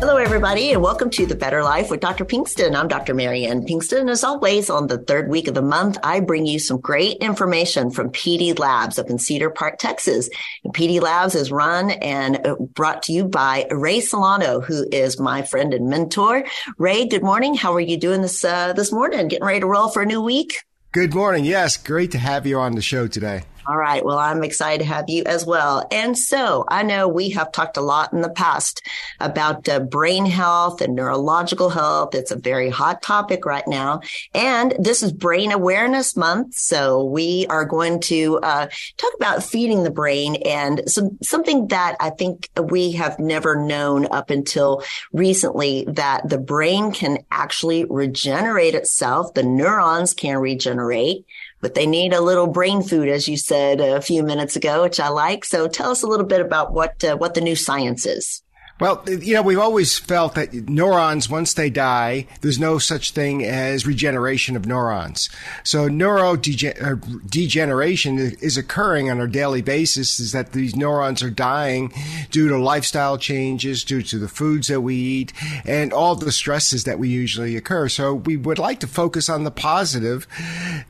Hello, everybody, and welcome to The Better Life with Dr. Pinkston. I'm Dr. Marianne Pinkston. As always, on the third week of the month, I bring you some great information from PD Labs up in Cedar Park, Texas. And PD Labs is run and brought to you by Ray Solano, who is my friend and mentor. Ray, good morning. How are you doing this uh, this morning? Getting ready to roll for a new week? Good morning. Yes, great to have you on the show today. All right. Well, I'm excited to have you as well. And so I know we have talked a lot in the past about uh, brain health and neurological health. It's a very hot topic right now. And this is Brain Awareness Month. So we are going to uh, talk about feeding the brain and some, something that I think we have never known up until recently that the brain can actually regenerate itself. The neurons can regenerate but they need a little brain food, as you said a few minutes ago, which I like. So tell us a little bit about what uh, what the new science is. Well, you know, we've always felt that neurons, once they die, there's no such thing as regeneration of neurons. So neurodegeneration uh, is occurring on a daily basis is that these neurons are dying due to lifestyle changes, due to the foods that we eat, and all the stresses that we usually occur. So we would like to focus on the positive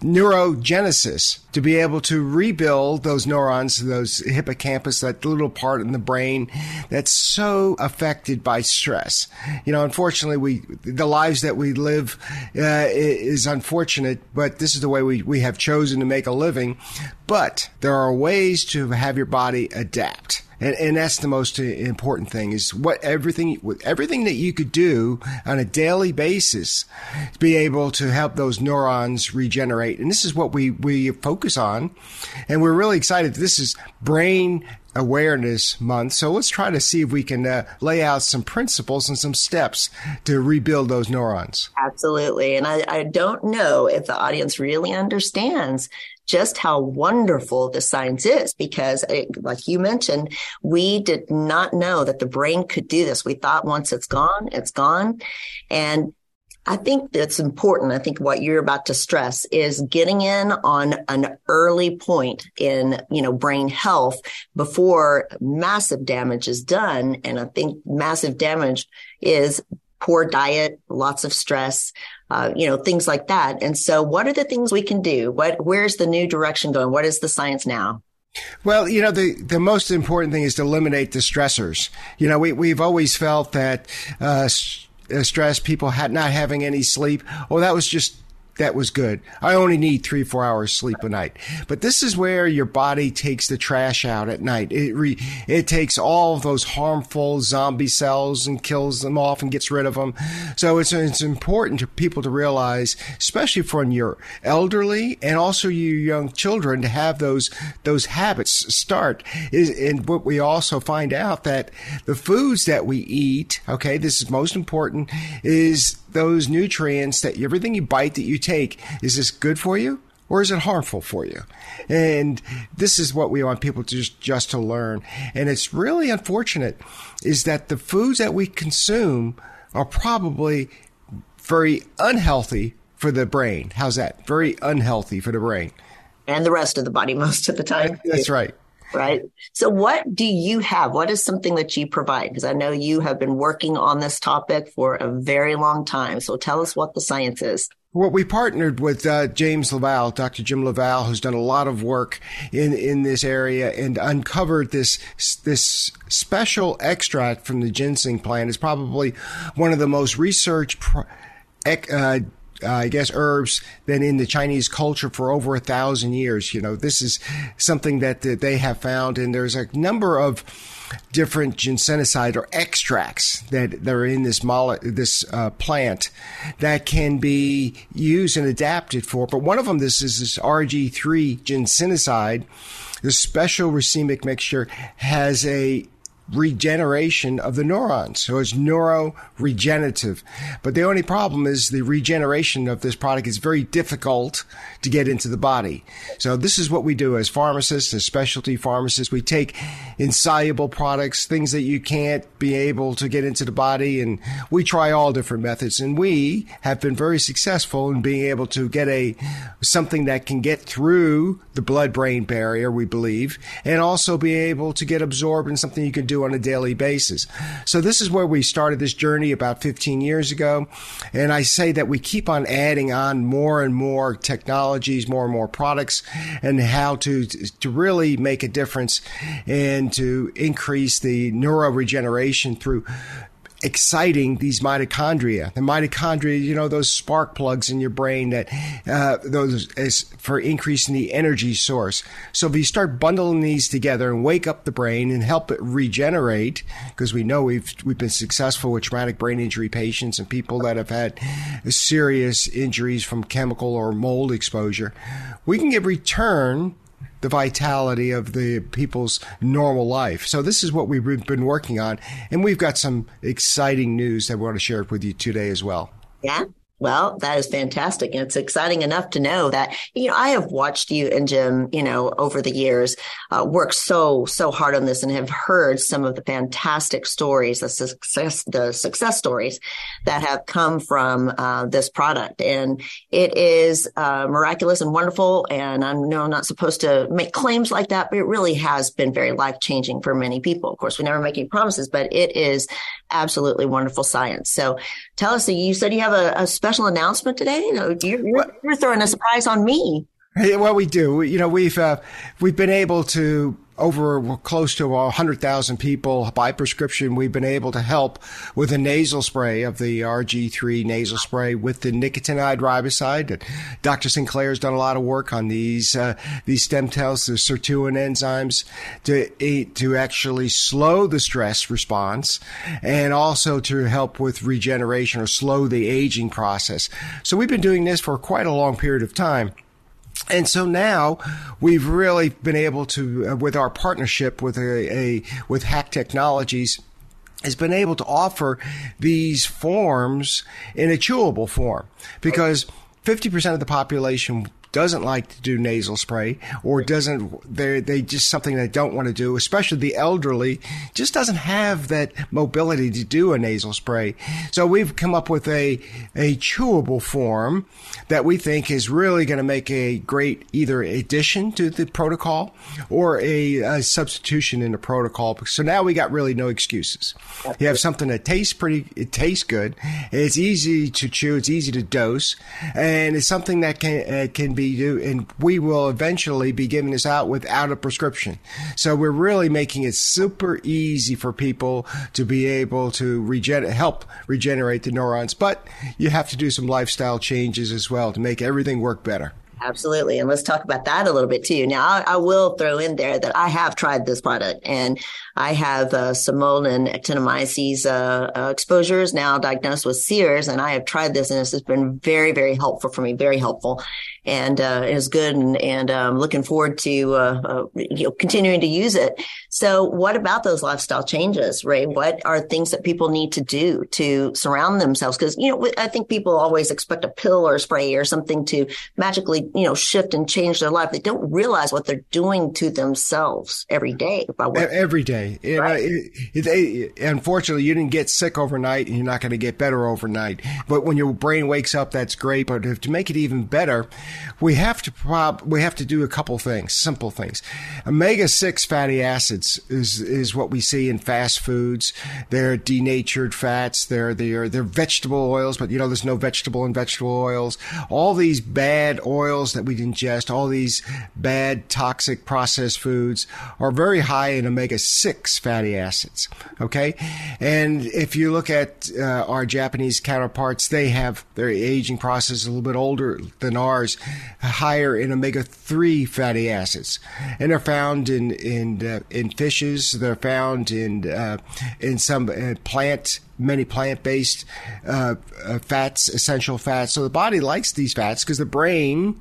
neurogenesis to be able to rebuild those neurons, those hippocampus, that little part in the brain that's so affected by stress. You know, unfortunately, we the lives that we live uh, is unfortunate, but this is the way we, we have chosen to make a living. But there are ways to have your body adapt. And, and, that's the most important thing is what everything everything that you could do on a daily basis to be able to help those neurons regenerate and this is what we we focus on and we're really excited this is brain Awareness Month. So let's try to see if we can uh, lay out some principles and some steps to rebuild those neurons. Absolutely. And I, I don't know if the audience really understands just how wonderful the science is because it, like you mentioned, we did not know that the brain could do this. We thought once it's gone, it's gone. And I think that's important. I think what you're about to stress is getting in on an early point in, you know, brain health before massive damage is done. And I think massive damage is poor diet, lots of stress, uh, you know, things like that. And so what are the things we can do? What, where's the new direction going? What is the science now? Well, you know, the, the most important thing is to eliminate the stressors. You know, we, we've always felt that, uh, uh, stress, people had not having any sleep. Oh, that was just that was good. I only need three, four hours sleep a night. But this is where your body takes the trash out at night. It re, it takes all of those harmful zombie cells and kills them off and gets rid of them. So it's, it's important to people to realize, especially for your elderly and also your young children to have those, those habits start. Is, and what we also find out that the foods that we eat, okay, this is most important, is those nutrients that everything you bite that you take, is this good for you? Or is it harmful for you? And this is what we want people to just, just to learn. And it's really unfortunate is that the foods that we consume are probably very unhealthy for the brain. How's that? Very unhealthy for the brain. And the rest of the body most of the time. That's right right? So what do you have? What is something that you provide? Because I know you have been working on this topic for a very long time. So tell us what the science is. Well, we partnered with uh, James LaValle, Dr. Jim LaValle, who's done a lot of work in, in this area and uncovered this this special extract from the ginseng plant. It's probably one of the most researched uh, uh, I guess, herbs been in the Chinese culture for over a thousand years. You know, this is something that, that they have found, and there's a number of different ginsenoside or extracts that, that are in this mole, this uh, plant that can be used and adapted for. But one of them, this is this RG3 ginsenoside. The special racemic mixture has a regeneration of the neurons. So it's neuroregenerative. But the only problem is the regeneration of this product is very difficult to get into the body. So this is what we do as pharmacists, as specialty pharmacists. We take insoluble products, things that you can't be able to get into the body, and we try all different methods. And we have been very successful in being able to get a something that can get through the blood brain barrier, we believe, and also be able to get absorbed in something you can do do on a daily basis. So this is where we started this journey about 15 years ago. And I say that we keep on adding on more and more technologies, more and more products and how to, to really make a difference and to increase the neuroregeneration through exciting these mitochondria. The mitochondria, you know, those spark plugs in your brain that uh, those is for increasing the energy source. So if you start bundling these together and wake up the brain and help it regenerate, because we know we've we've been successful with traumatic brain injury patients and people that have had serious injuries from chemical or mold exposure, we can get return the vitality of the people's normal life. So this is what we've been working on, and we've got some exciting news that we want to share with you today as well. Yeah. Well, that is fantastic. And it's exciting enough to know that, you know, I have watched you and Jim, you know, over the years, uh, work so, so hard on this and have heard some of the fantastic stories, the success, the success stories that have come from, uh, this product. And it is, uh, miraculous and wonderful. And I know I'm not supposed to make claims like that, but it really has been very life changing for many people. Of course, we never make any promises, but it is absolutely wonderful science. So tell us, you said you have a, a special announcement today? You know, you're, you're, you're throwing a surprise on me. Well, we do. You know, we've uh, we've been able to over close to 100,000 people by prescription. We've been able to help with a nasal spray of the RG3 nasal spray with the nicotinamide riboside. Dr. Sinclair's done a lot of work on these uh, these stem cells, the sirtuin enzymes, to to actually slow the stress response and also to help with regeneration or slow the aging process. So we've been doing this for quite a long period of time. And so now we've really been able to, uh, with our partnership with a, a with Hack Technologies, has been able to offer these forms in a chewable form. Because 50% of the population doesn't like to do nasal spray or doesn't they they just something they don't want to do especially the elderly just doesn't have that mobility to do a nasal spray. So we've come up with a a chewable form that we think is really going to make a great either addition to the protocol or a, a substitution in the protocol. So now we got really no excuses. You have something that tastes pretty it tastes good. It's easy to chew it's easy to dose and it's something that can uh, can be do, and we will eventually be giving this out without a prescription. So we're really making it super easy for people to be able to regen- help regenerate the neurons. But you have to do some lifestyle changes as well to make everything work better. Absolutely. And let's talk about that a little bit too. Now, I, I, will throw in there that I have tried this product and I have uh, and actinomyces uh, uh, exposures now diagnosed with CIRS. and I have tried this and this has been very, very helpful for me, very helpful and uh, it is good and, and um, looking forward to uh, uh, you know, continuing to use it. So what about those lifestyle changes, Ray? What are things that people need to do to surround themselves? Because, you know, I think people always expect a pill or a spray or something to magically, you know, shift and change their life. They don't realize what they're doing to themselves every day by every day. Uh, right. it, it, it, unfortunately, you didn't get sick overnight and you're not going to get better overnight. But when your brain wakes up, that's great. But to make it even better, we have to prob- we have to do a couple things, simple things. Omega six fatty acids is is what we see in fast foods. They're denatured fats. They're they're they're vegetable oils, but you know there's no vegetable in vegetable oils. All these bad oils that we ingest, all these bad toxic processed foods, are very high in omega six fatty acids. Okay, and if you look at uh, our Japanese counterparts, they have their aging process a little bit older than ours, higher in omega three fatty acids, and they're found in in uh, in fishes. They're found in uh, in some uh, plant many plant-based uh, uh, fats, essential fats. So the body likes these fats because the brain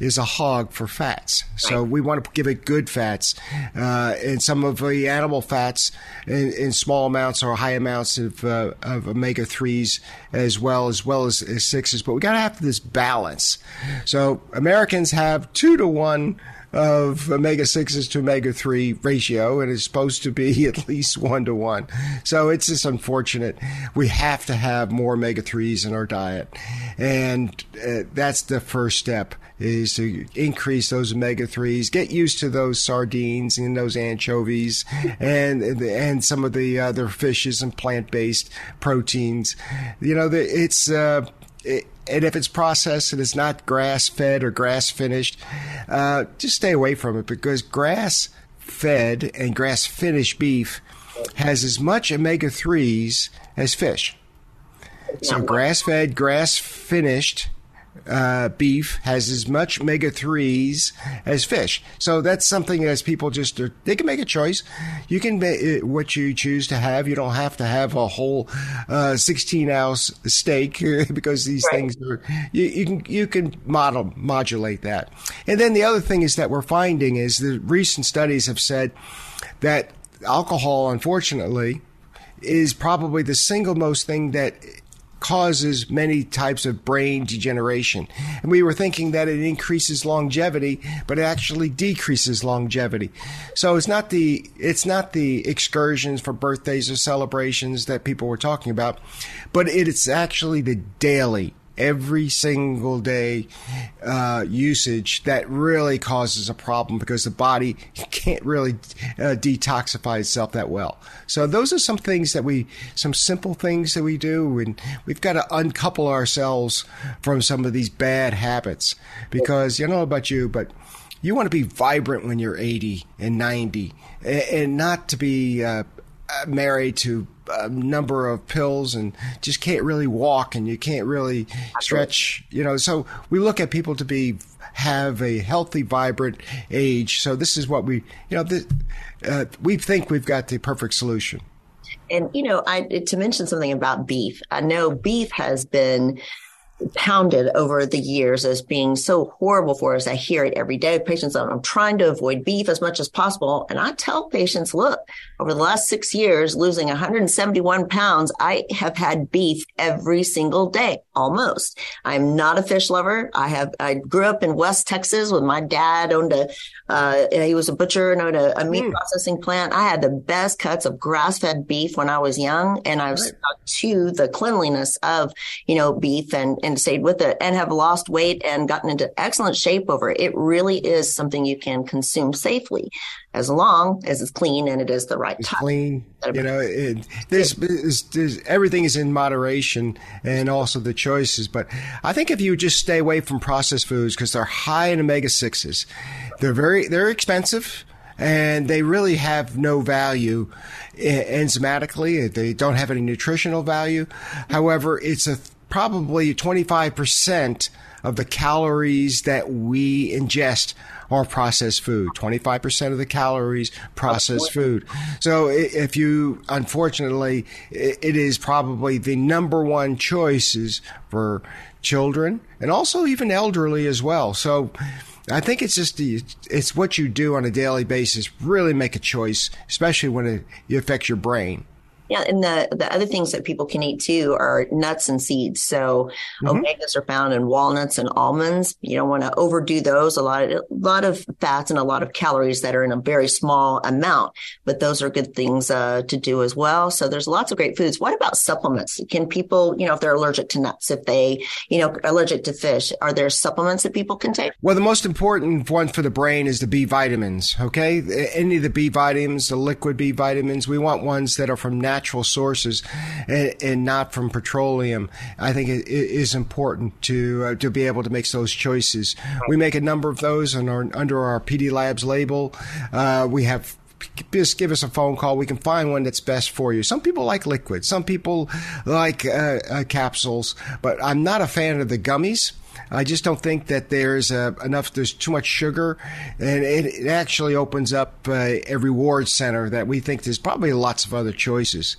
is a hog for fats. So we want to give it good fats. Uh, and some of the animal fats in, in small amounts or high amounts of, uh, of omega 3s as well, as well as, as sixes. But we got to have this balance. So Americans have two to one of omega 6s to omega 3 ratio, and it's supposed to be at least one to one. So it's just unfortunate. We have to have more omega 3s in our diet. And uh, that's the first step is to increase those omega 3s, get used to those sardines and those anchovies and, and some of the other fishes and plant based proteins. You know, it's, uh, it, and if it's processed and it's not grass fed or grass finished, uh, just stay away from it because grass fed and grass finished beef has as much omega 3s as fish. So grass fed, grass finished uh, beef has as much omega 3s as fish. So that's something as people just, are, they can make a choice. You can make what you choose to have. You don't have to have a whole uh, 16 ounce steak because these right. things are, you, you, can, you can model, modulate that. And then the other thing is that we're finding is the recent studies have said that alcohol, unfortunately, is probably the single most thing that causes many types of brain degeneration. And we were thinking that it increases longevity, but it actually decreases longevity. So it's not the it's not the excursions for birthdays or celebrations that people were talking about, but it's actually the daily every single day uh, usage that really causes a problem because the body can't really uh, detoxify itself that well. So those are some things that we, some simple things that we do, and we've got to uncouple ourselves from some of these bad habits because you know about you, but you want to be vibrant when you're 80 and 90 and, not to be uh, married to a number of pills and just can't really walk and you can't really stretch, you know. So we look at people to be have a healthy, vibrant age. So this is what we, you know, this, uh, we think we've got the perfect solution. And you know, I to mention something about beef. I know beef has been pounded over the years as being so horrible for us. I hear it every day. Patients, I'm trying to avoid beef as much as possible. And I tell patients, look, over the last six years, losing 171 pounds, I have had beef every single day, almost. I'm not a fish lover. I have, I grew up in West Texas with my dad owned a, uh, he was a butcher and owned a, a meat mm. processing plant. I had the best cuts of grass fed beef when I was young and I've right. stuck to the cleanliness of, you know, beef and, and stayed with it and have lost weight and gotten into excellent shape over it. It really is something you can consume safely as long as it's clean and it is the right it's time. Clean, you know, it, there's, there's, there's, everything is in moderation and also the choices. But I think if you just stay away from processed foods because they're high in omega sixes, they're very they're expensive and they really have no value enzymatically. They don't have any nutritional value. However, it's a probably 25% of the calories that we ingest are processed food. 25% of the calories processed food. So if you, unfortunately, it is probably the number one choices for children and also even elderly as well. So I think it's just the, it's what you do on a daily basis. Really make a choice, especially when it, it affects your brain. Yeah, and the the other things that people can eat too are nuts and seeds. So mm-hmm. omegas are found in walnuts and almonds. You don't want to overdo those. A lot of a lot of fats and a lot of calories that are in a very small amount, but those are good things uh, to do as well. So there's lots of great foods. What about supplements? Can people, you know, if they're allergic to nuts, if they, you know, allergic to fish, are there supplements that people can take? Well, the most important one for the brain is the B vitamins. Okay, any of the B vitamins, the liquid B vitamins, we want ones that are from natural natural sources and, and not from petroleum, I think it, it is important to uh, to be able to make those choices. We make a number of those our, under our PD Labs label. Uh, we have just give us a phone call. We can find one that's best for you. Some people like liquid. Some people like uh, uh, capsules. But I'm not a fan of the gummies. I just don't think that there's uh, enough. There's too much sugar, and it, it actually opens up uh, a reward center that we think there's probably lots of other choices.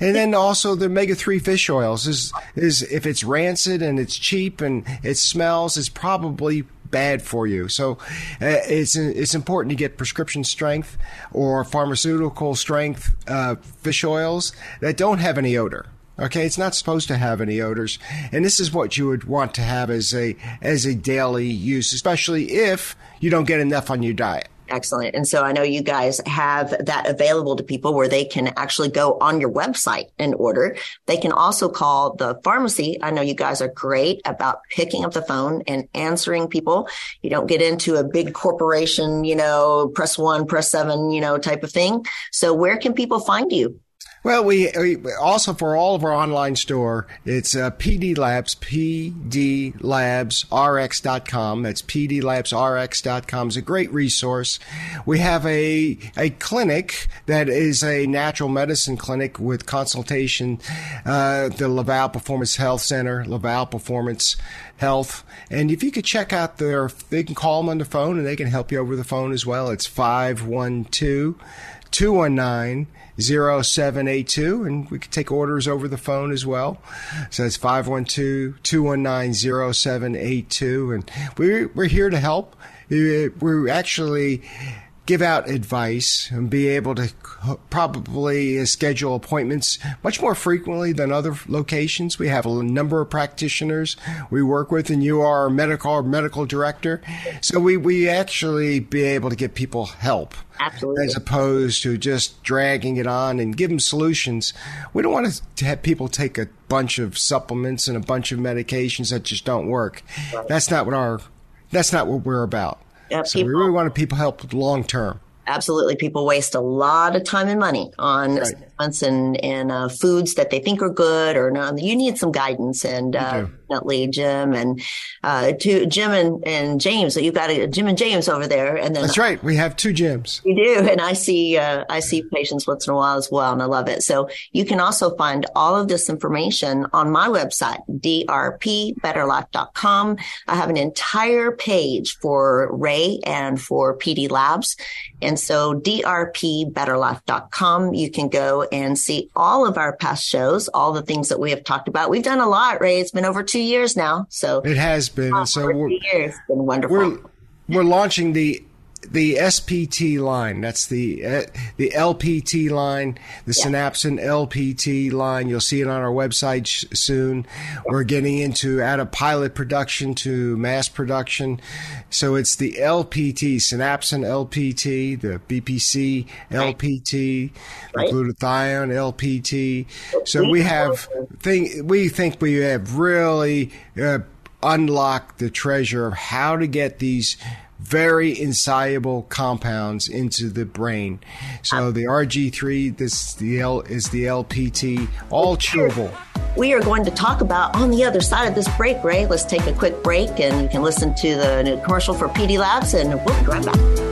And then also the omega three fish oils is is if it's rancid and it's cheap and it smells, it's probably bad for you. So uh, it's it's important to get prescription strength or pharmaceutical strength uh, fish oils that don't have any odor. Okay, it's not supposed to have any odors, and this is what you would want to have as a as a daily use, especially if you don't get enough on your diet. Excellent. And so I know you guys have that available to people where they can actually go on your website and order. They can also call the pharmacy. I know you guys are great about picking up the phone and answering people. You don't get into a big corporation, you know, press one, press seven, you know, type of thing. So where can people find you? Well, we, we, also for all of our online store, it's uh, PD Labs, pdlabsrx.com. That's pdlabsrx.com. It's a great resource. We have a a clinic that is a natural medicine clinic with consultation. Uh, the LaValle Performance Health Center, LaValle Performance Health, and if you could check out their, they can call them on the phone and they can help you over the phone as well. It's five one two two one nine. 0782, and we can take orders over the phone as well. So it's 512 219 0782, and we're, we're here to help. Uh, we're actually give out advice and be able to probably uh, schedule appointments much more frequently than other locations. We have a number of practitioners we work with, and you are our medical medical director, so we we actually be able to get people help. Absolutely. As opposed to just dragging it on and give them solutions. We don't want to have people take a bunch of supplements and a bunch of medications that just don't work. Right. That's not what our that's not what we're about. Yeah, so people, we really want people help long term absolutely people waste a lot of time and money on right. Supplements and and uh, foods that they think are good or not. You need some guidance and uh, definitely Jim and uh, to Jim and, and James. So you've got a Jim and James over there, and then that's right. We have two Jims. We do, and I see uh, I see patients once in a while as well, and I love it. So you can also find all of this information on my website, drpbetterlife.com. I have an entire page for Ray and for PD Labs. And so drpbetterlife.com, you can go and see all of our past shows, all the things that we have talked about. We've done a lot, Ray. It's been over two years now. So it has been. So we're, years. It's been wonderful. We're, we're launching the the SPT line. That's the uh, the LPT line, the yeah. Synapsin LPT line. You'll see it on our website sh- soon. We're getting into out of pilot production to mass production. So it's the LPT, Synapsin LPT, the BPC LPT, right. the glutathione LPT. So we have thing. We think we have really. Uh, unlocked the treasure of how to get these very insoluble compounds into the brain. So uh, the RG3, this the L is the LPT, all chewable. We are going to talk about on the other side of this break, Ray. Let's take a quick break and you can listen to the new commercial for PD Labs and we'll be right back.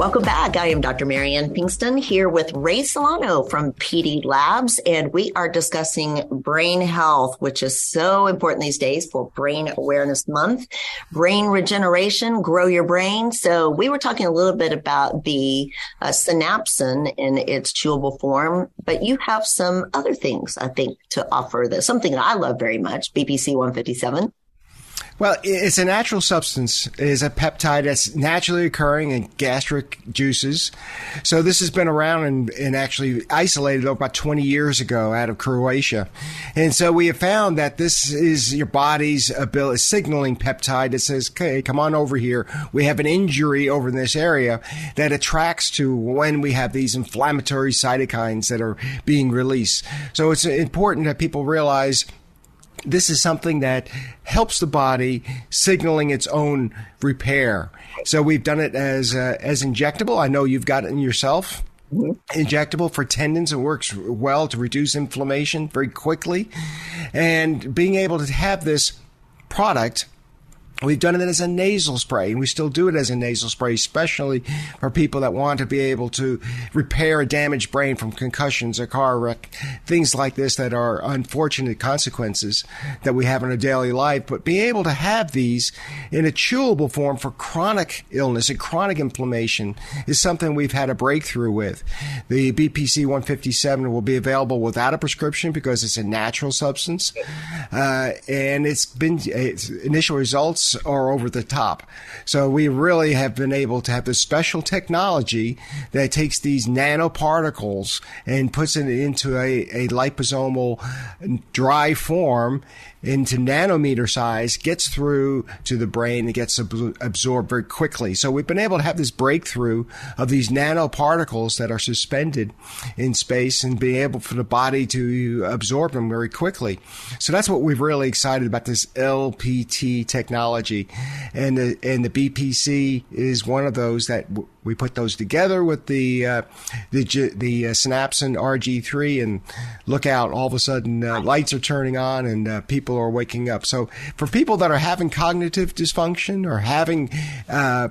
Welcome back. I am Dr. Marianne Pinkston here with Ray Solano from PD Labs, and we are discussing brain health, which is so important these days for Brain Awareness Month. Brain regeneration, grow your brain. So we were talking a little bit about the uh, synapsin in its chewable form, but you have some other things, I think, to offer. That something that I love very much, BPC 157. Well, it's a natural substance. It is a peptide that's naturally occurring in gastric juices. So this has been around and, and actually isolated about 20 years ago out of Croatia. And so we have found that this is your body's ability, signaling peptide that says, okay, come on over here. We have an injury over in this area that attracts to when we have these inflammatory cytokines that are being released. So it's important that people realize this is something that helps the body signaling its own repair. So we've done it as uh, as injectable. I know you've got it in yourself. Mm-hmm. Injectable for tendons. It works well to reduce inflammation very quickly. And being able to have this product We've done it as a nasal spray, and we still do it as a nasal spray, especially for people that want to be able to repair a damaged brain from concussions, a car wreck, things like this that are unfortunate consequences that we have in our daily life. But being able to have these in a chewable form for chronic illness and chronic inflammation is something we've had a breakthrough with. The BPC 157 will be available without a prescription because it's a natural substance, uh, and it's been its initial results are over the top. So we really have been able to have this special technology that takes these nanoparticles and puts it into a, a liposomal dry form into nanometer size, gets through to the brain and gets ab- absorbed very quickly. So we've been able to have this breakthrough of these nanoparticles that are suspended in space and being able for the body to absorb them very quickly. So that's what we're really excited about this LPT technology. And the, and the BPC is one of those that w- we put those together with the uh, the the uh, Synapsin RG3 and look out all of a sudden uh, lights are turning on and uh, people are waking up so for people that are having cognitive dysfunction or having uh,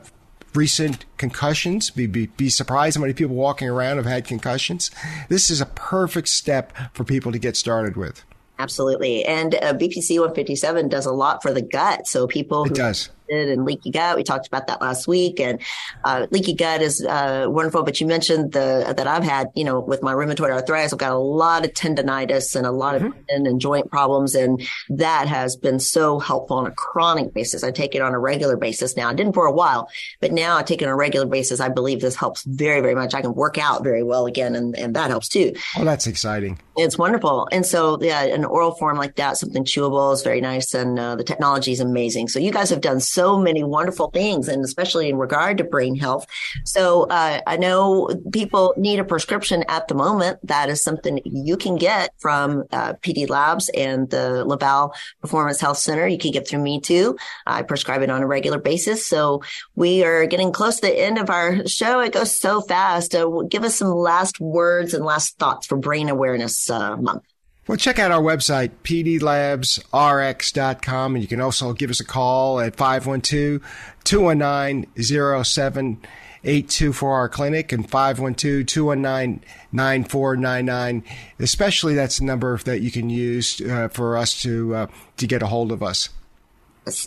recent concussions be, be, be surprised how many people walking around have had concussions this is a perfect step for people to get started with Absolutely. And uh, BPC 157 does a lot for the gut. So people it does and leaky gut. We talked about that last week, and uh, leaky gut is uh, wonderful. But you mentioned the that I've had, you know, with my rheumatoid arthritis, I've got a lot of tendonitis and a lot mm-hmm. of tendon and joint problems, and that has been so helpful on a chronic basis. I take it on a regular basis now. I didn't for a while, but now I take it on a regular basis. I believe this helps very, very much. I can work out very well again, and, and that helps too. Oh, that's exciting. It's wonderful. And so, yeah, an oral form like that, something chewable is very nice, and uh, the technology is amazing. So you guys have done so so many wonderful things, and especially in regard to brain health. So uh, I know people need a prescription at the moment. That is something you can get from uh, PD Labs and the LaValle Performance Health Center. You can get through me too. I prescribe it on a regular basis. So we are getting close to the end of our show. It goes so fast. Uh, give us some last words and last thoughts for Brain Awareness uh, Month. Well, check out our website, pdlabsrx.com, and you can also give us a call at 512 219 0782 for our clinic and 512 219 9499. Especially that's the number that you can use uh, for us to, uh, to get a hold of us.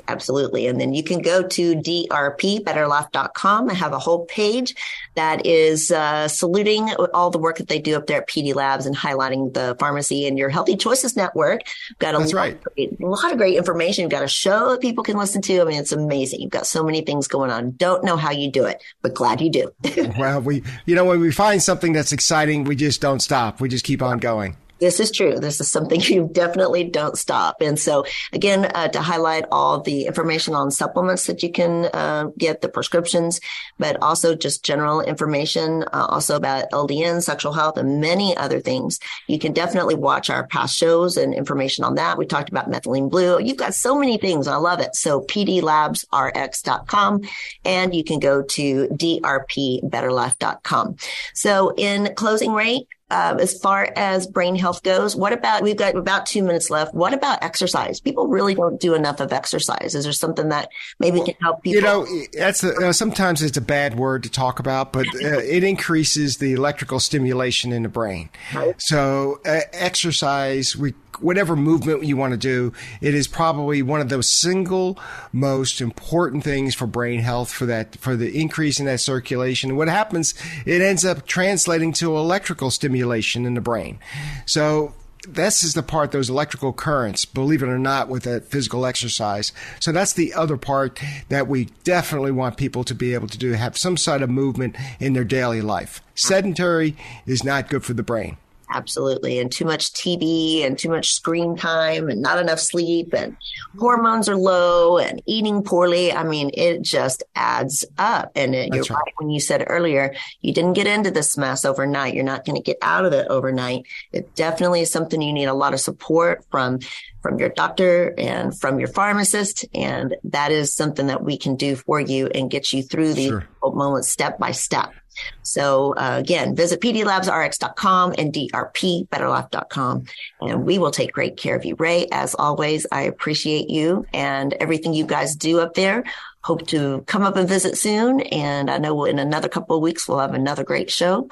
Absolutely. And then you can go to drpbetterlife.com I have a whole page that is uh, saluting all the work that they do up there at PD Labs and highlighting the pharmacy and your Healthy Choices Network. We've got a, That's lot, right. of great, a lot of great information. You've got a show that people can listen to. I mean, it's amazing. You've got so many things going on. Don't know how you do it, but glad you do. well, we, you know, when we find something that's exciting, we just don't stop. We just keep on going. This is true. This is something you definitely don't stop. And so again, uh, to highlight all the information on supplements that you can uh, get, the prescriptions, but also just general information, uh, also about LDN, sexual health, and many other things. You can definitely watch our past shows and information on that. We talked about methylene blue. You've got so many things. I love it. So pdlabsrx.com and you can go to drpbetterlife.com. So in closing rate, uh, as far as brain health goes, what about, we've got about two minutes left. What about exercise? People really don't do enough of exercise. Is there something that maybe can help people? You know, that's a, uh, sometimes it's a bad word to talk about, but uh, it increases the electrical stimulation in the brain. Right. So uh, exercise, we whatever movement you want to do, it is probably one of the single most important things for brain health for that, for the increase in that circulation. What happens, it ends up translating to electrical stimulation in the brain. So this is the part, those electrical currents, believe it or not, with that physical exercise. So that's the other part that we definitely want people to be able to do, have some sort of movement in their daily life. Sedentary is not good for the brain. Absolutely. And too much TV and too much screen time and not enough sleep and hormones are low and eating poorly. I mean, it just adds up. And it, you're right. right. when you said earlier, you didn't get into this mess overnight. You're not going to get out of it overnight. It definitely is something you need a lot of support from from your doctor and from your pharmacist. And that is something that we can do for you and get you through these sure. moments step by step. So uh, again, visit pdlabsrx.com and drpbetterlife.com, and we will take great care of you. Ray, as always, I appreciate you and everything you guys do up there. Hope to come up and visit soon. And I know in another couple of weeks, we'll have another great show.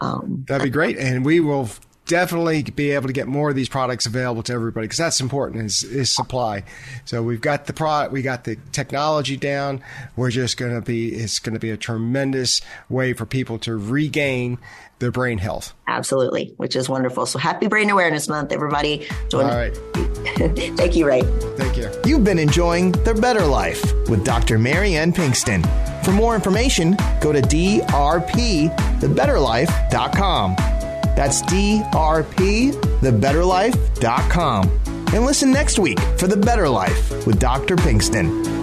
Um, That'd be great. And we will definitely be able to get more of these products available to everybody because that's important is, is supply. So we've got the product, we got the technology down. We're just going to be, it's going to be a tremendous way for people to regain their brain health. Absolutely, which is wonderful. So happy Brain Awareness Month, everybody. Join All right. Thank you, Ray. Thank you. You've been enjoying The Better Life with Dr. Marianne Pinkston. For more information, go to drpthebetterlife.com. That's drpthebetterlife.com. And listen next week for The Better Life with Dr. Pinkston.